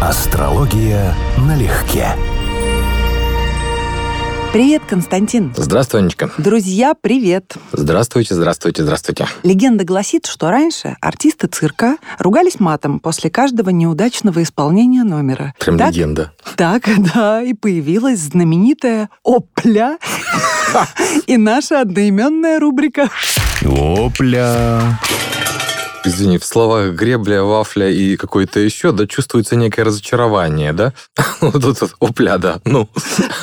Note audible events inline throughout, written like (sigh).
Астрология налегке. Привет, Константин. Здравствуй, Анечка. Друзья, привет. Здравствуйте, здравствуйте, здравствуйте. Легенда гласит, что раньше артисты цирка ругались матом после каждого неудачного исполнения номера. Прям так, легенда. Так, (laughs) да, и появилась знаменитая «Опля» (laughs) и наша одноименная рубрика. Опля. Извини, в словах гребля, вафля и какое-то еще, да, чувствуется некое разочарование, да? (laughs) Вот тут опля, да, ну.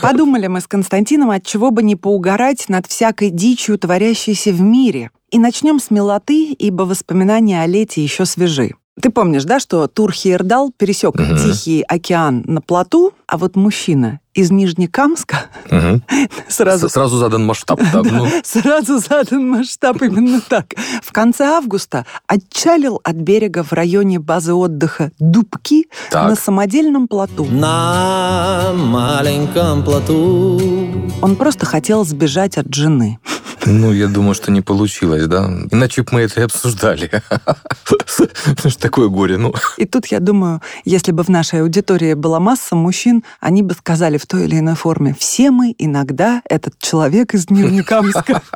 Подумали мы с Константином, от чего бы не поугарать над всякой дичью, творящейся в мире. И начнем с милоты, ибо воспоминания о лете еще свежи. Ты помнишь, да, что Тур Хейердал пересек Мгм. Тихий океан на плоту, а вот мужчина из Нижнекамска (laughs) сразу С- Сразу задан масштаб, да, ну. Сразу задан масштаб именно так. В конце августа отчалил от берега в районе базы отдыха Дубки Так. на самодельном плоту. На маленьком плоту Он просто хотел сбежать от жены. Ну, я думаю, что не получилось, да? Иначе бы мы это и обсуждали. (laughs) Такое горе, ну. И тут, я думаю, если бы в нашей аудитории была масса мужчин, они бы сказали в той или иной форме, все мы иногда этот человек из Нижнекамска. (laughs)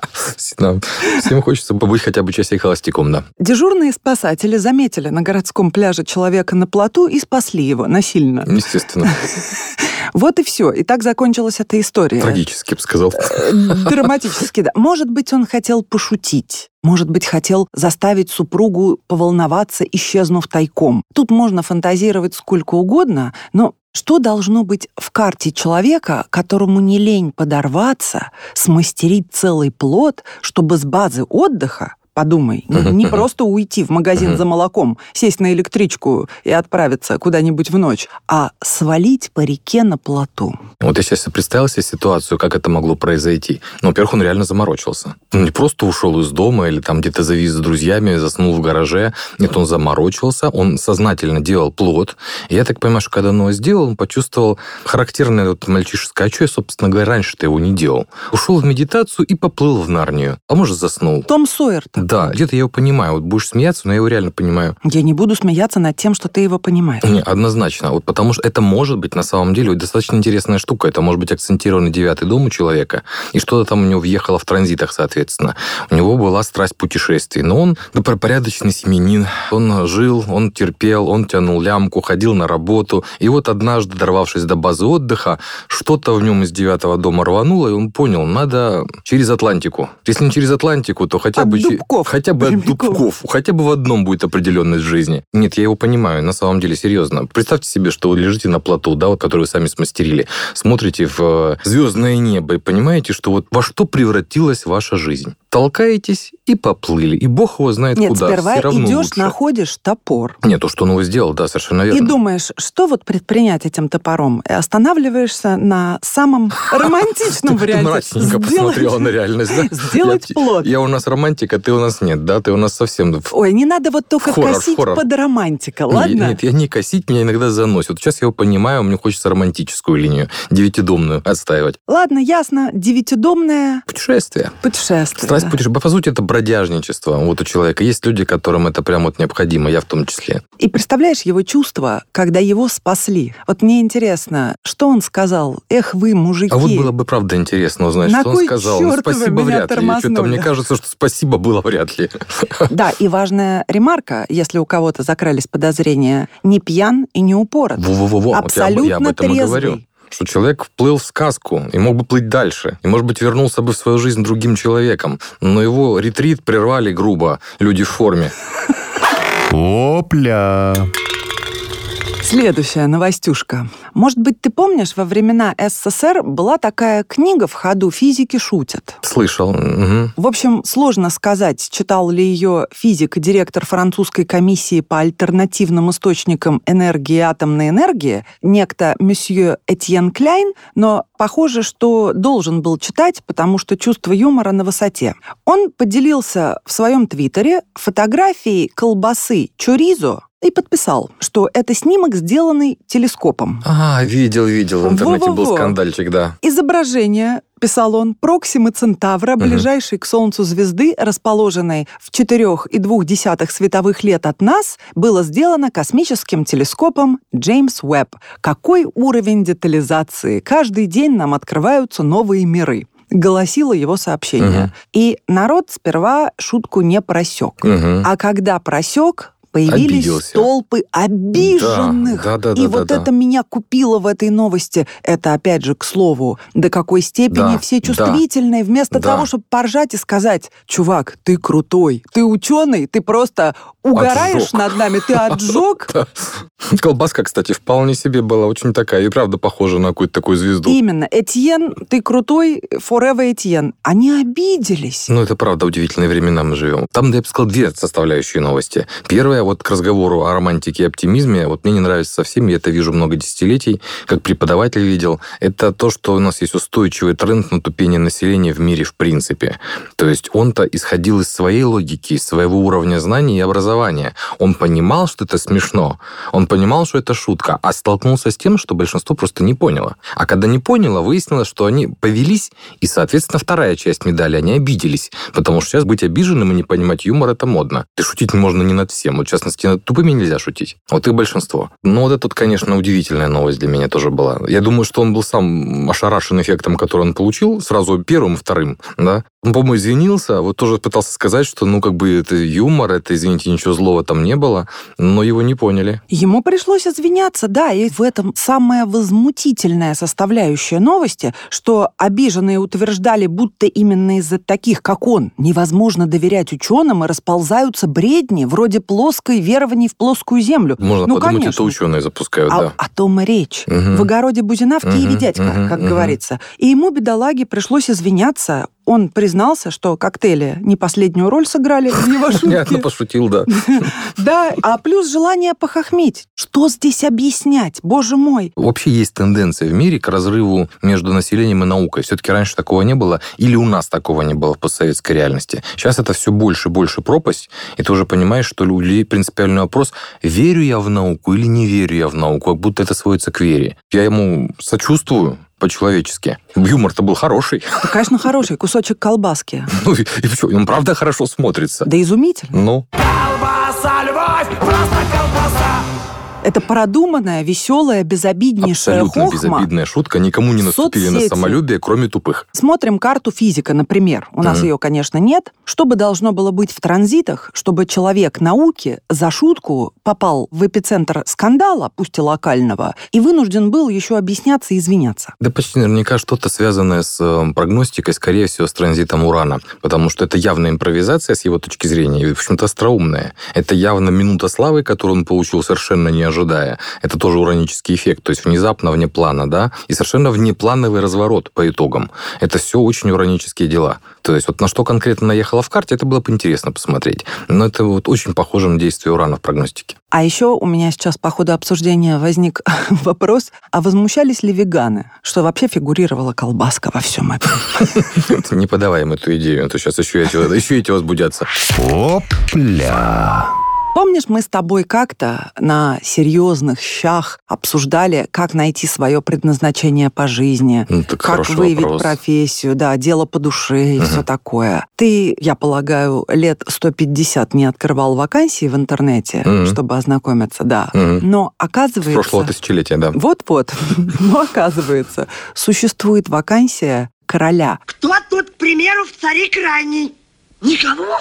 Да. Всем хочется побыть хотя бы часик холостяком, да. Дежурные спасатели заметили на городском пляже человека на плоту и спасли его насильно. Естественно. (laughs) Вот и все. И так закончилась эта история. Трагически, я бы сказал. Э, Драматически, да. Может быть, он хотел пошутить. Может быть, хотел заставить супругу поволноваться, исчезнув тайком. Тут можно фантазировать сколько угодно, но что должно быть в карте человека, которому не лень подорваться, смастерить целый плод, чтобы с базы отдыха Подумай, не- не просто уйти в магазин за молоком, сесть на электричку и отправиться куда-нибудь в ночь, а свалить по реке на плоту. Вот я сейчас представил себе ситуацию, как это могло произойти. Ну, во-первых, он реально заморочился. Он не просто ушел из дома или там где-то завис с друзьями, заснул в гараже. Нет, он заморочился, он сознательно делал плод. И я так понимаю, что когда он его сделал, он почувствовал характерное вот мальчишеское, а что я, собственно говоря, раньше-то его не делал. Ушел в медитацию и поплыл в Нарнию. А может, заснул. Том Сойер-то. Да, где-то я его понимаю. Вот будешь смеяться, но я его реально понимаю. Я не буду смеяться над тем, что ты его понимаешь. Не, однозначно. Вот потому что это может быть на самом деле вот достаточно интересная штука. Это может быть акцентированный девятый дом у человека, и что-то там у него въехало в транзитах, соответственно. У него была страсть путешествий. Но он добропорядочный семенин. Он жил, он терпел, он тянул лямку, ходил на работу. И вот однажды, дорвавшись до базы отдыха, что-то в нем из девятого дома рвануло, и он понял, надо через Атлантику. Если не через Атлантику, то хотя От бы... че- Дубков. Хотя бы от. Дубков. Хотя бы в одном будет определенность жизни. Нет, я его понимаю, на самом деле, серьезно. Представьте себе, что вы лежите на плоту, да, вот, который вы сами смастерили, смотрите в э, звездное небо и понимаете, что вот во что превратилась ваша жизнь. Толкаетесь и поплыли, и бог его знает Нет, куда. сперва Все равно идешь, лучше. находишь топор. Нет, то, что он его сделал, да, совершенно верно. И думаешь, что вот предпринять этим топором? И останавливаешься на самом (laughs) романтичном Ты варианте. мрачненько посмотрела на реальность, да? (laughs) Сделать плод. Я у нас романтик, а ты у нас нет, да? Ты у нас совсем... Ой, не надо вот только косить под романтика, ладно? Нет, я не косить, меня иногда заносит. Сейчас я его понимаю, мне хочется романтическую линию, девятидомную отстаивать. Ладно, ясно. Девятидомное Путешествие. путешествие. Страсть путешествия. По сути, это бродяжничество вот у человека. Есть люди, которым это прям вот необходимо, я в том числе. И представляешь его чувство, когда его спасли. Вот мне интересно, что он сказал? Эх вы, мужики. А вот было бы правда интересно узнать, На что он сказал. вы спасибо вряд ли. Что-то мне кажется, что спасибо было вряд ли. (laughs) Да, и важная ремарка, если у кого-то закрались подозрения, не пьян и не упорот. Во-во-во, вот я, я об Абсолютно этом и трезвый. говорю. Что человек вплыл в сказку и мог бы плыть дальше. И, может быть, вернулся бы в свою жизнь другим человеком. Но его ретрит прервали грубо люди в форме. Опля. Следующая новостюшка. Может быть, ты помнишь, во времена СССР была такая книга в ходу «Физики шутят». Слышал. Мгм. В общем, сложно сказать, читал ли ее физик и директор французской комиссии по альтернативным источникам энергии и атомной энергии, некто месье Этьен Кляйн, но похоже, что должен был читать, потому что чувство юмора на высоте. Он поделился в своем твиттере фотографией колбасы чоризо и подписал, что это снимок, сделанный телескопом. А, видел, видел. В интернете был скандальчик, да. Изображение, писал он, Проксимы Центавра, Мгм. ближайшей к Солнцу звезды, расположенной в 4,2 световых лет от нас, было сделано космическим телескопом Джеймс Уэбб. Какой уровень детализации? Каждый день нам открываются новые миры. Голосило его сообщение. Мгм. И народ сперва шутку не просек. Мгм. А когда просек, появились Обиделся. толпы обиженных. Да, да, да, И да, вот да. это меня купило в этой новости. Это, опять же, к слову, до какой степени Да, все да. чувствительные. Вместо Да. того, чтобы поржать и сказать, чувак, ты крутой, ты ученый, ты просто угораешь Отжег. над нами, ты (laughs) отжег. Да. Колбаска, кстати, вполне себе была очень такая, и правда похожа на какую-то такую звезду. Именно. Этьен, ты крутой, forever Этьен. Они обиделись. Ну, это правда, удивительные времена мы живем. Там, я бы сказал, две составляющие новости. Первая, вот к разговору о романтике и оптимизме, вот мне не нравится совсем, я это вижу много десятилетий, как преподаватель видел, это то, что у нас есть устойчивый тренд на тупение населения в мире в принципе. То есть он-то исходил из своей логики, из своего уровня знаний и образования. Он понимал, что это смешно, он понимал, что это шутка, а столкнулся с тем, что большинство просто не поняло. А когда не поняло, выяснилось, что они повелись, и, соответственно, вторая часть медали, они обиделись. Потому что сейчас быть обиженным и не понимать юмор – это модно. И шутить можно не над всем. Вот, частности, над тупыми нельзя шутить. Вот их большинство. Но вот это, конечно, удивительная новость для меня тоже была. Я думаю, что он был сам ошарашен эффектом, который он получил, сразу первым, вторым, да. Он, по-моему, извинился, вот тоже пытался сказать, что, ну, как бы это юмор, это, извините, ничего злого там не было, но его не поняли. Ему пришлось извиняться, да, и в этом самая возмутительная составляющая новости, что обиженные утверждали, будто именно из-за таких, как он, невозможно доверять ученым и расползаются бредни вроде плоской верований в плоскую землю. Можно Ну, подумать, конечно. это ученые запускают, А- да. О том и речь. Мгм. В огороде Бузина в Киеве Мгм, дядька, мгм, как мгм. говорится. И ему, бедолаге, пришлось извиняться. Он признался, что коктейли не последнюю роль сыграли в его (laughs) Понятно, шутке. пошутил, да. (laughs) Да, а плюс желание похохмить. Что здесь объяснять? Боже мой. Вообще есть тенденция в мире к разрыву между населением и наукой. Все-таки раньше такого не было, или у нас такого не было в постсоветской реальности. Сейчас это все больше и больше пропасть, и ты уже понимаешь, что у людей принципиальный вопрос, верю я в науку или не верю я в науку, как будто это сводится к вере. Я ему сочувствую, по-человечески. Юмор-то был хороший. Да, конечно, хороший кусочек колбаски. (laughs) Ну и, и он правда хорошо смотрится. Да изумительно. Ну, Это продуманная, веселая, безобиднейшая абсолютно хохма. безобидная шутка. Никому не наступили на Соцсети. самолюбие, кроме тупых. Смотрим карту физика, например. У нас Мгм. ее, конечно, нет. Что бы должно было быть в транзитах, чтобы человек науки за шутку попал в эпицентр скандала, пусть и локального, и вынужден был еще объясняться и извиняться? Да почти наверняка что-то связанное с э, прогностикой, скорее всего, с транзитом урана. Потому что это явная импровизация с его точки зрения, и, в общем-то, остроумная. Это явно минута славы, которую он получил совершенно не ожидая. Это тоже уранический эффект, то есть внезапно вне плана, да, и совершенно внеплановый разворот по итогам. Это все очень уранические дела. То есть вот на что конкретно наехала в карте, это было бы интересно посмотреть. Но это вот очень похоже на действие урана в прогностике. А еще у меня сейчас по ходу обсуждения возник (laughs) вопрос, а возмущались ли веганы, что вообще фигурировала колбаска во всем этом? (laughs) Не подаваем эту идею, а то сейчас еще эти, еще эти возбудятся. Опля. Помнишь, мы с тобой как-то на серьезных щах обсуждали, как найти свое предназначение по жизни, Ну, как выявить вопрос. профессию, да, дело по душе и Мгм. все такое. Ты, я полагаю, лет 150 не открывал вакансии в интернете, Мгм. чтобы ознакомиться, да. Мгм. Но С оказывается... прошлого тысячелетия, да. Вот-вот. (laughs) Но оказывается, существует вакансия короля. Кто тут, к примеру, в царе крайний? Никого?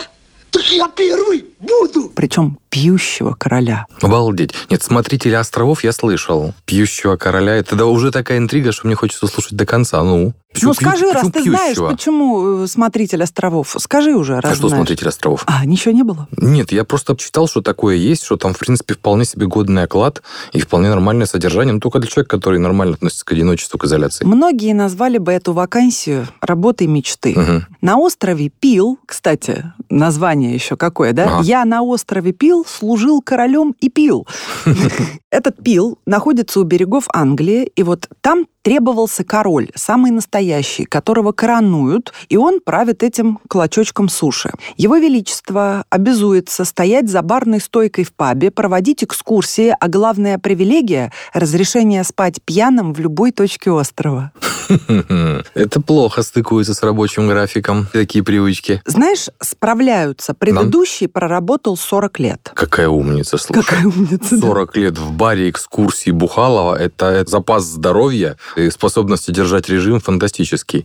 Так я первый буду. Причем пьющего короля. Обалдеть. Нет, смотрителя островов я слышал. Пьющего короля. Это да, уже такая интрига, что мне хочется слушать до конца. Ну, ну Почему пью- скажи, раз ты знаешь, пьющего? почему э, смотритель островов. Скажи уже, раз А что знаешь. смотритель островов? А, ничего не было? Нет, я просто читал, что такое есть, что там, в принципе, вполне себе годный оклад и вполне нормальное содержание, но только для человека, который нормально относится к одиночеству, к изоляции. Многие назвали бы эту вакансию работой мечты. Мгм. На острове Пил, кстати, название еще какое, да? Ага. Я на острове Пил служил королем и пил. (laughs) Этот Пил находится у берегов Англии, и вот там требовался король, самый настоящий настоящий, которого коронуют, и он правит этим клочочком суши. Его Величество обязуется стоять за барной стойкой в пабе, проводить экскурсии, а главная привилегия – разрешение спать пьяным в любой точке острова. (laughs) Это плохо стыкуется с рабочим графиком, такие привычки. Знаешь, справляются. Предыдущий проработал 40 лет. Какая умница, слушай. Какая умница. да. 40 лет в баре экскурсии Бухалова – это запас здоровья и способности держать режим фантастический.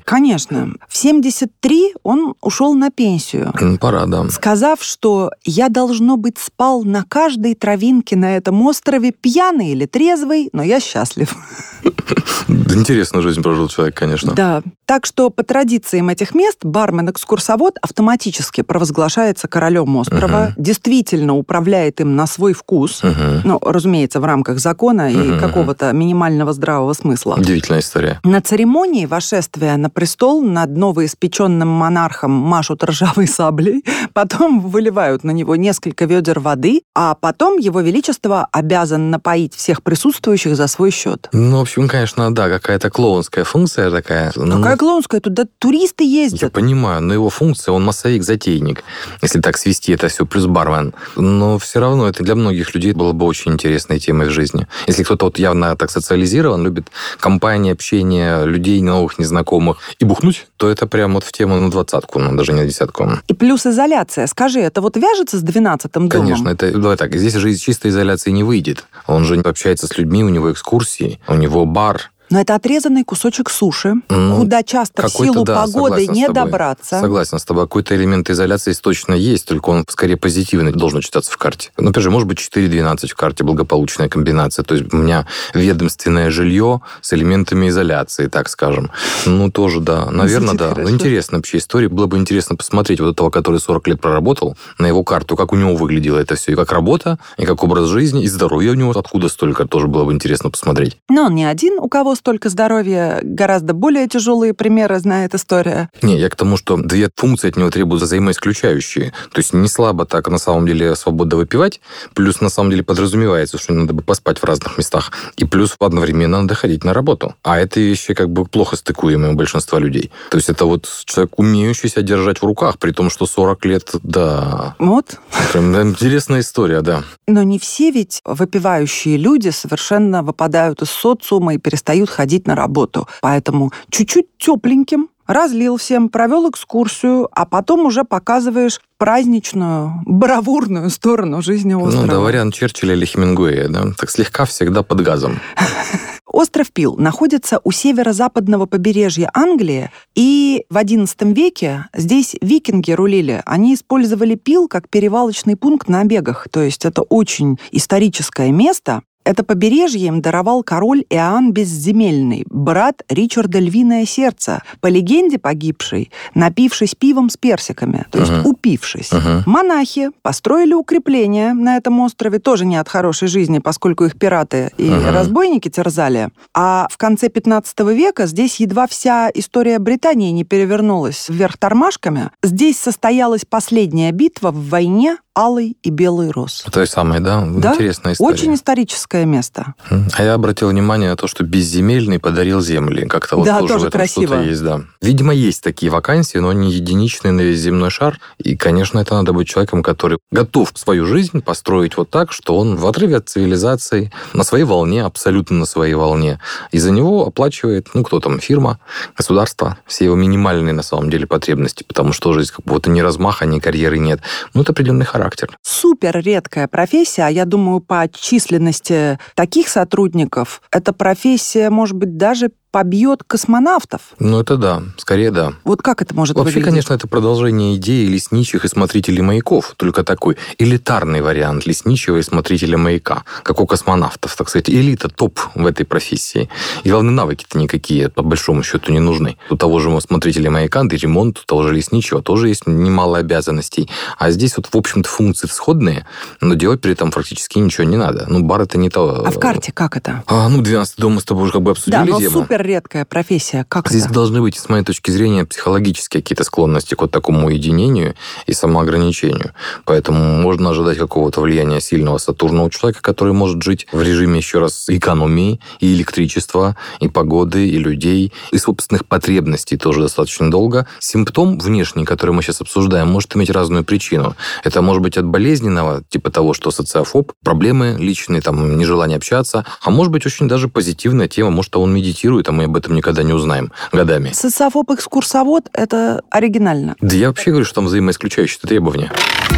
Конечно. В 73 он ушел на пенсию. Пора, да. сказав, что я, должно быть, спал на каждой травинке на этом острове, пьяный или трезвый, но я счастлив. (laughs) Интересную жизнь прожил человек, конечно. Да. Так что по традициям этих мест бармен-экскурсовод автоматически провозглашается королем острова, действительно управляет им на свой вкус, Мгм. ну, разумеется, в рамках закона и Мгм. какого-то минимального здравого смысла. Удивительная история. На церемонии вошествия на престол над новоиспеченным монархом машут ржавой саблей, потом выливают на него несколько ведер воды, а потом его величество обязан напоить всех присутствующих за свой счет. Ну, в общем, конечно, да, какая-то клоунская функция такая. Ну, Какая клоунская, туда туристы Я ездят. понимаю, но его функция, он массовик-затейник, если так свести это все, плюс бармен. Но все равно это для многих людей было бы очень интересной темой в жизни. Если кто-то вот явно так социализирован, любит компании, общение, людей новых, незнакомых, и бухнуть, то это прям вот в тему на двадцатку, ну, даже не на десятку. И плюс изоляция. Скажи, это вот вяжется с 12-м домом? Конечно, это, давай так, здесь же из чистой изоляции не выйдет. Он же общается с людьми, у него экскурсии, у него бар, Но это отрезанный кусочек суши, Ну, куда часто в силу да, погоды не добраться. Согласен с тобой. Какой-то элемент изоляции здесь точно есть, только он скорее позитивный должен читаться в карте. Ну, опять же, может быть, 4-12 в карте благополучная комбинация. То есть у меня ведомственное жилье с элементами изоляции, так скажем. Ну, тоже, да. Наверное, да. Ну, хорошо. интересная вообще история. Было бы интересно посмотреть вот этого, который 40 лет проработал, на его карту, как у него выглядело это все. И как работа, и как образ жизни, и здоровье у него откуда столько, тоже было бы интересно посмотреть. Но он не один, у кого столько здоровья, гораздо более тяжелые примеры знает история. Не, я к тому, что две функции от него требуют взаимоисключающие. То есть не слабо так на самом деле свобода выпивать, плюс на самом деле подразумевается, что надо бы поспать в разных местах, и плюс одновременно надо ходить на работу. А это вещи как бы плохо стыкуемые у большинства людей. То есть это вот человек, умеющий себя держать в руках, при том, что 40 лет, да, Вот. прям интересная история, да. Но не все ведь выпивающие люди совершенно выпадают из социума и перестают ходить на работу. Поэтому чуть-чуть тепленьким разлил всем, провел экскурсию, а потом уже показываешь праздничную, бравурную сторону жизни острова. Ну да, вариант Черчилля или Хемингуэя, да, так слегка всегда под газом. (laughs) Остров Пил находится у северо-западного побережья Англии, и в XI веке здесь викинги рулили. Они использовали Пил как перевалочный пункт на бегах, то есть это очень историческое место. Это побережье им даровал король Иоанн Безземельный, брат Ричарда Львиное Сердце, по легенде погибший, напившись пивом с персиками, то есть Мгм. упившись. Мгм. Монахи построили укрепления на этом острове, тоже не от хорошей жизни, поскольку их пираты и Ага. разбойники терзали. А в конце 15 века здесь едва вся история Британии не перевернулась вверх тормашками. Здесь состоялась последняя битва в войне Алый и Белый Рос. Той самой, да? Да, Интересная история. Очень историческое место. А я обратил внимание на то, что безземельный подарил земли. Как-то вот Да, тоже, тоже в этом красиво. что-то есть, да. Видимо, есть такие вакансии, но они единичные на весь земной шар. И, конечно, это надо быть человеком, который готов свою жизнь построить вот так, что он в отрыве от цивилизации, на своей волне, абсолютно на своей волне. И за него оплачивает, ну, кто там, фирма, государство, все его минимальные, на самом деле, потребности, потому что здесь как будто ни размаха, ни карьеры нет. Ну, это определенный характер. Супер редкая профессия, а я думаю, по численности таких сотрудников эта профессия, может быть, даже побьет космонавтов. Ну, это да, скорее да. Вот как это может Вообще, выглядеть? конечно, это продолжение идеи лесничих и смотрителей маяков, только такой элитарный вариант лесничего и смотрителя маяка, как у космонавтов, так сказать, элита, топ в этой профессии. И главные навыки-то никакие, по большому счету, не нужны. У того же смотрителя маяка, да и ремонт, у того же лесничего тоже есть немало обязанностей. А здесь вот, в общем-то, функции сходные, но делать при этом практически ничего не надо. Ну, бар это не то. А в карте как это? А, ну, 12 дом мы с тобой уже как бы обсудили Да, но супер редкая профессия. Как Здесь это? должны быть, с моей точки зрения, психологические какие-то склонности к вот такому уединению и самоограничению. Поэтому можно ожидать какого-то влияния сильного Сатурна у человека, который может жить в режиме, еще раз, экономии и электричества, и погоды, и людей, и собственных потребностей тоже достаточно долго. Симптом внешний, который мы сейчас обсуждаем, может иметь разную причину. Это может быть от болезненного, типа того, что социофоб, проблемы личные, там, нежелание общаться, а может быть очень даже позитивная тема, может, он медитирует, а мы об этом никогда не узнаем годами. Социофоб-экскурсовод – это оригинально. Да я вообще говорю, что там взаимоисключающие требования.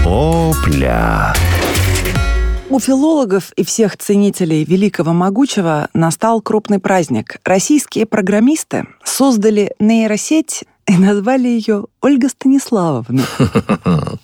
Опля. У филологов и всех ценителей великого могучего настал крупный праздник. Российские программисты создали нейросеть и назвали ее Ольга Станиславовна. (laughs)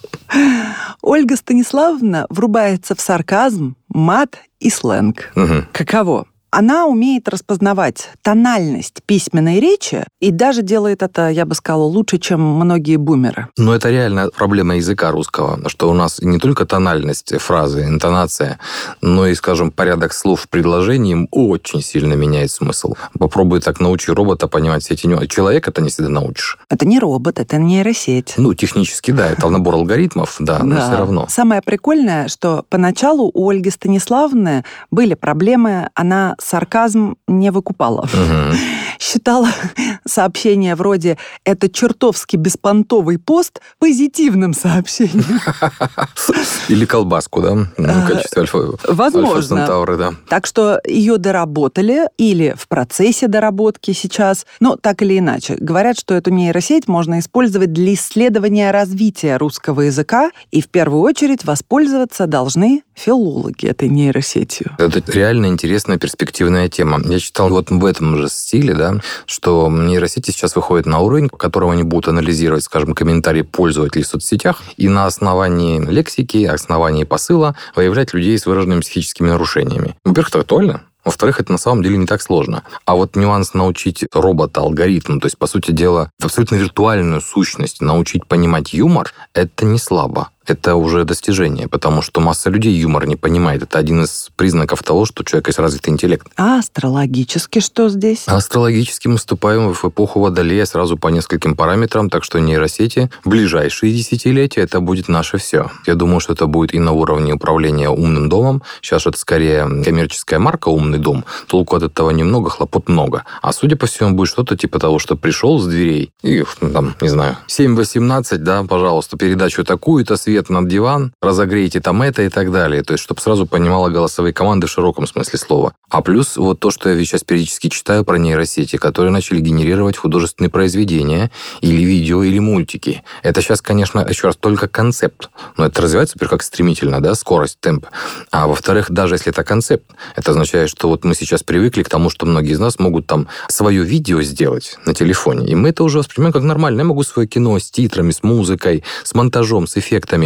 Ольга Станиславовна врубается в сарказм, мат и сленг. Каково? Она умеет распознавать тональность письменной речи и даже делает это, я бы сказала, лучше, чем многие бумеры. Но это реально проблема языка русского, что у нас не только тональность фразы, интонация, но и, скажем, порядок слов в предложении очень сильно меняет смысл. Попробуй так научи робота понимать все эти нюансы. Человека ты не всегда научишь. Это не робот, это нейросеть. Ну, технически, да, это набор алгоритмов, да, но Да. все равно. Самое прикольное, что поначалу у Ольги Станиславовны были проблемы, она сарказм не выкупала. (laughs) Считала (laughs) сообщение вроде «это чертовски беспонтовый пост» позитивным сообщением. (laughs) Или колбаску, да, в А, качестве альфа, возможно. да. Так что ее доработали или в процессе доработки сейчас, но так или иначе. Говорят, что эту нейросеть можно использовать для исследования развития русского языка, и в первую очередь воспользоваться должны филологи этой нейросетью. Это реально интересная перспективная тема. Я читал вот в этом же стиле, да, что нейросети сейчас выходят на уровень, в котором они будут анализировать, скажем, комментарии пользователей в соцсетях и на основании лексики, основании посыла выявлять людей с выраженными психическими нарушениями. Во-первых, это актуально. Во-вторых, это на самом деле не так сложно. А вот нюанс научить робота алгоритм, то есть, по сути дела, абсолютно виртуальную сущность научить понимать юмор, это не слабо. Это уже достижение, потому что масса людей юмор не понимает. Это один из признаков того, что у человека есть развитый интеллект. А астрологически что здесь? Астрологически мы вступаем в эпоху Водолея сразу по нескольким параметрам, так что нейросети в ближайшие десятилетия это будет наше все. Я думаю, что это будет и на уровне управления умным домом. Сейчас это скорее коммерческая марка «Умный дом». Толку от этого немного, хлопот много. А судя по всему, будет что-то типа того, что пришел с дверей и, ну, там, не знаю, 7-18, да, пожалуйста, передачу такую-то, свет над диван, разогрейте там это и так далее. То есть, чтобы сразу понимала голосовые команды в широком смысле слова. А плюс вот то, что я сейчас периодически читаю про нейросети, которые начали генерировать художественные произведения или видео, или мультики. Это сейчас, конечно, еще раз, только концепт. Но это развивается, во-первых, как стремительно, да, скорость, темп. А во-вторых, даже если это концепт, это означает, что вот мы сейчас привыкли к тому, что многие из нас могут там свое видео сделать на телефоне. И мы это уже воспринимаем как нормально. Я могу свое кино с титрами, с музыкой, с монтажом, с эффектами.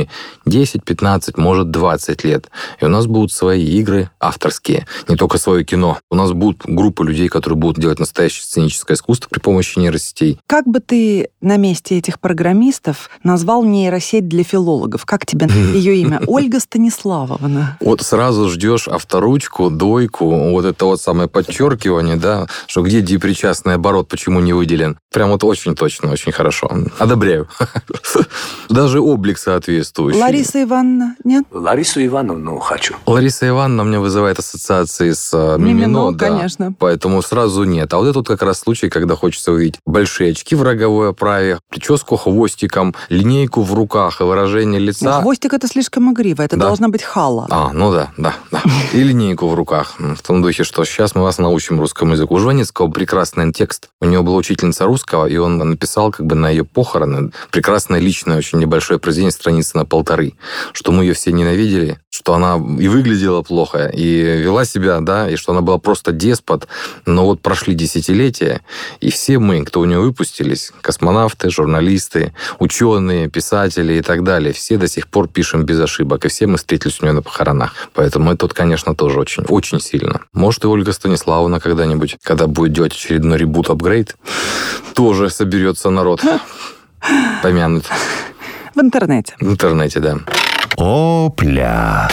10, 15, может 20 лет. И у нас будут свои игры авторские. Не только свое кино. У нас будут группы людей, которые будут делать настоящее сценическое искусство при помощи нейросетей. Как бы ты на месте этих программистов назвал нейросеть для филологов? Как тебе (laughs) ее имя? Ольга Станиславовна. Вот сразу ждешь авторучку, дойку, вот это вот самое подчеркивание, да, что где депричастный оборот, почему не выделен. Прям вот очень точно, очень хорошо. Одобряю. (laughs) Даже облик соответствующий. Лариса Ивановна, нет? Ларису Ивановну хочу. Лариса Ивановна мне вызывает ассоциации с э, Мимино, Мимино, да. конечно. Поэтому сразу нет. А вот это вот как раз случай, когда хочется увидеть большие очки в роговой оправе, прическу хвостиком, линейку в руках и выражение Ну, лица. Хвостик это слишком игриво, это Да. должна быть хала. А, ну да, да, да. И линейку в руках. В том духе, что сейчас мы вас научим русскому языку. У Жванецкого прекрасный текст. У него была учительница русского, и он написал как бы на ее похороны прекрасное личное, очень небольшое произведение, страницы на полторы, что мы ее все ненавидели, что она и выглядела плохо, и вела себя, да, и что она была просто деспот. Но вот прошли десятилетия, и все мы, кто у нее выпустились, космонавты, журналисты, ученые, писатели и так далее, все до сих пор пишем без ошибок, и все мы встретились у нее на похоронах. Поэтому это, конечно, тоже очень, очень сильно. Может, и Ольга Станиславовна когда-нибудь, когда будет делать очередной ребут-апгрейд, тоже соберется народ. Помянут В интернете. в интернете, да. Опля.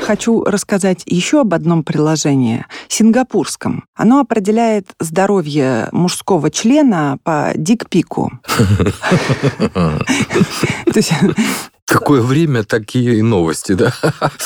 хочу рассказать еще об одном приложении, сингапурском. Оно определяет здоровье мужского члена по дикпику. (laughs) То есть Какое время, такие и новости, да?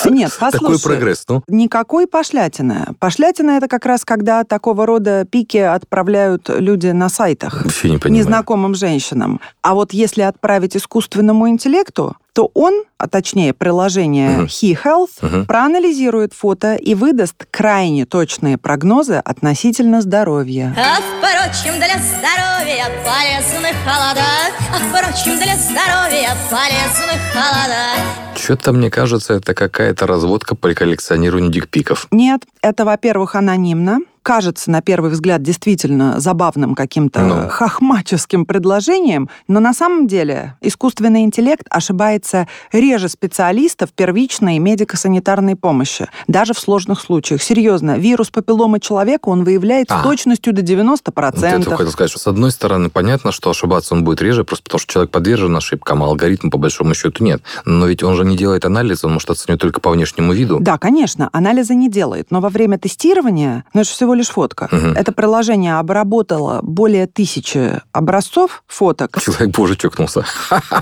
Нет, Такой послушай. прогресс, ну. Никакой пошлятины. Пошлятина это как раз когда такого рода пики отправляют люди на сайтах Вообще не понимаю. незнакомым женщинам. А вот если отправить искусственному интеллекту, то он, а точнее приложение Мгм. He Health, Мгм. проанализирует фото и выдаст крайне точные прогнозы относительно здоровья. А впрочем, для здоровья полезны холода. А впрочем, для здоровья полезны Что-то, мне кажется, это какая-то разводка по коллекционированию дикпиков. Нет, это, во-первых, анонимно. Кажется, на первый взгляд, действительно забавным каким-то Ну. хохмаческим предложением, но на самом деле искусственный интеллект ошибается реже специалистов первичной медико-санитарной помощи, даже в сложных случаях. Серьезно, вирус папилломы человека он выявляет А. с точностью до 90%. Вот это хотел сказать, что с одной стороны, понятно, что ошибаться он будет реже, просто потому что человек подвержен ошибкам, а алгоритма по большому счету нет. Но ведь он же не делает анализ, он может оценивать только по внешнему виду. Да, конечно, анализа не делает, но во время тестирования, ну это же всего лишь фотка, Мгм. это приложение обработало более тысячи образцов фоток, (laughs) Человек боже чокнулся.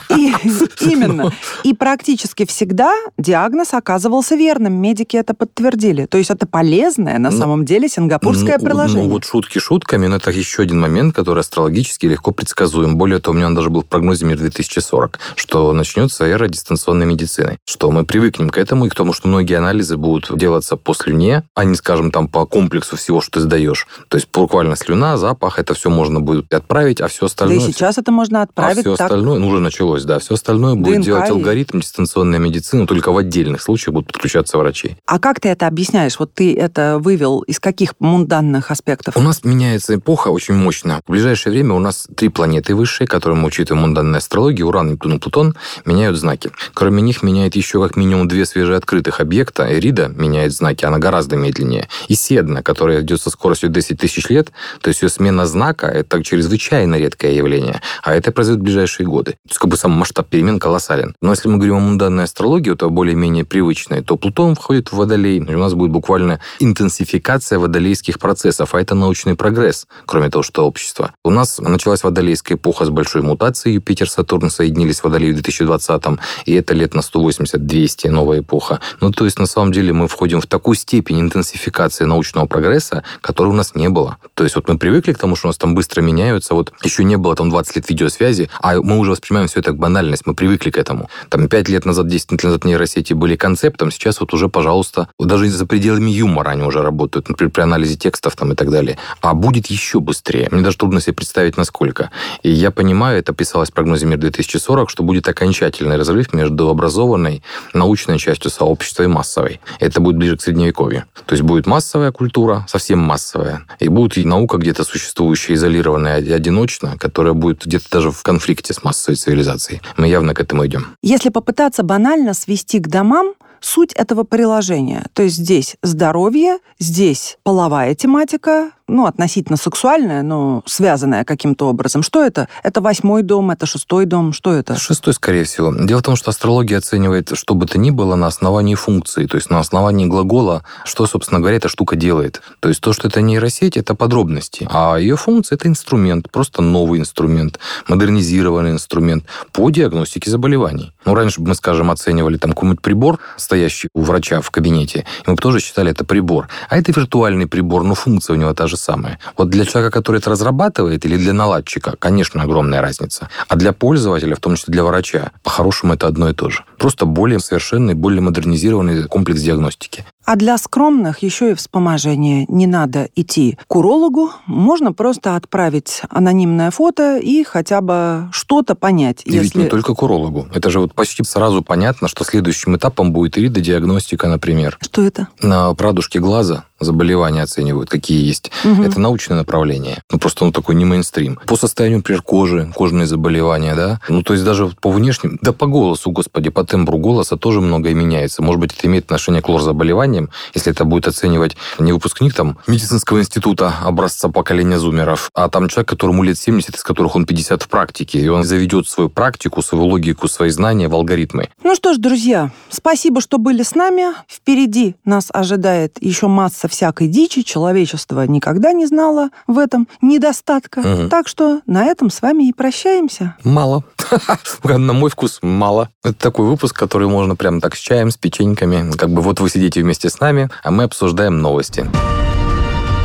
И, (laughs) именно. И практически всегда диагноз оказывался верным. Медики это подтвердили. То есть это полезное на Ну, самом деле сингапурское Ну, приложение. Ну, вот шутки шутками, но это еще один момент, который астрологически легко предсказуем. Более того, у меня он даже был в прогнозе «Мир 2040», что начнется эра дистанционной медицины, что мы привыкнем к этому и к тому, что многие анализы будут делаться по слюне, а не, скажем, там по комплексу всего, что ты сдаешь. То есть буквально слюна, запах, это все можно будет отправить, а все да остальное... и сейчас это можно а отправить все так. остальное, ну, уже началось, да, все остальное будет ДНК делать и- алгоритм, дистанционная медицина, только в отдельных случаях будут подключаться врачи. А как ты это объясняешь? Вот ты это вывел из каких мунданных аспектов? У нас меняется эпоха очень мощно. В ближайшее время у нас три планеты высшие, которые мы учитываем в мунданной астрологии, Уран, Нептун и Плутон, меняют знаки. Кроме них меняет еще как минимум две свежеоткрытых объекта. Эрида меняет знаки, она гораздо медленнее. И Седна, которая идет со скоростью 10 тысяч лет, то есть ее смена знака – это чрезвычайно редкое явление. А это произойдет в ближайшие годы. То есть как бы сам масштаб перемен колоссален. Но если мы говорим о мунданной астрологии, то более-менее привычной, то Плутон входит в Водолей. И у нас будет буквально интенсификация водолейских процессов, а это научный прогресс, кроме того, что общество. У нас началась водолейская эпоха с большой мутацией. Юпитер, Сатурн соединились в Водолей в 2020 и это лет на 180-200 новая эпоха. Ну, то есть, на самом деле, мы входим в такую степень интенсификации научного прогресса, которой у нас не было. То есть, вот мы привыкли к тому, что у нас там быстро меняются, вот еще не было там 20 лет видеосвязи, а мы уже воспринимаем все это как банальность, мы привыкли к этому. Там 5 лет назад, 10 лет назад нейросети были концептом, сейчас вот уже, пожалуйста, вот даже за пределами юмора они уже работают, например, при анализе текстов там и так далее. А будет еще быстрее. Мне даже трудно себе представить, насколько. И я понимаю, это писалось в прогнозе «Мир 2040», что будет окончательный разрыв между образованной научной частью сообщества и массовой. Это будет ближе к средневековью. То есть будет массовая культура, совсем массовая, и будет и наука где-то существующая, изолированная одиночно, которая будет где-то даже в конфликте с массовой цивилизацией. Мы явно к этому идем. Если попытаться банально свести к домам суть этого приложения, то есть здесь здоровье, здесь половая тематика, ну, относительно сексуальная, но связанная каким-то образом. Что это? Это восьмой дом, это шестой дом, что это? Шестой, скорее всего. Дело в том, что астрология оценивает что бы то ни было на основании функции, то есть на основании глагола, что, собственно говоря, эта штука делает. То есть то, что это нейросеть, это подробности, а ее функция – это инструмент, просто новый инструмент, модернизированный инструмент по диагностике заболеваний. Ну, раньше мы, скажем, оценивали там какой-нибудь прибор, стоящий у врача в кабинете, и мы бы тоже считали это прибор. А это виртуальный прибор, но функция у него та же самое. Вот для человека, который это разрабатывает, или для наладчика, конечно, огромная разница. А для пользователя, в том числе для врача, по-хорошему это одно и то же. Просто более совершенный, более модернизированный комплекс диагностики. А для скромных еще и вспоможение. Не надо идти к урологу, можно просто отправить анонимное фото и хотя бы что-то понять. И ведь не только к урологу. Это же вот почти сразу понятно, что следующим этапом будет иридодиагностика, например. Что это? На радужке глаза заболевания оценивают, какие есть. Мгм. Это научное направление. Ну, просто он такой не мейнстрим. По состоянию, например, кожи, кожные заболевания, да. Ну, то есть даже по внешним, да по голосу, господи, по тембру голоса тоже многое меняется. Может быть, это имеет отношение к лор-заболеваниям, если это будет оценивать не выпускник там медицинского института образца поколения зумеров, а там человек, которому лет 70, из которых он 50 в практике, и он заведет свою практику, свою логику, свои знания в алгоритмы. Ну что ж, друзья, спасибо, что были с нами. Впереди нас ожидает еще масса всякой дичи. Человечество никогда не знало в этом недостатка. Мгм. Так что на этом с вами и прощаемся. Мало. (laughs) На мой вкус мало. Это такой выпуск, который можно прям так с чаем, с печеньками. Как бы вот вы сидите вместе с нами, а мы обсуждаем новости.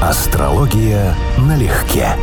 Астрология налегке.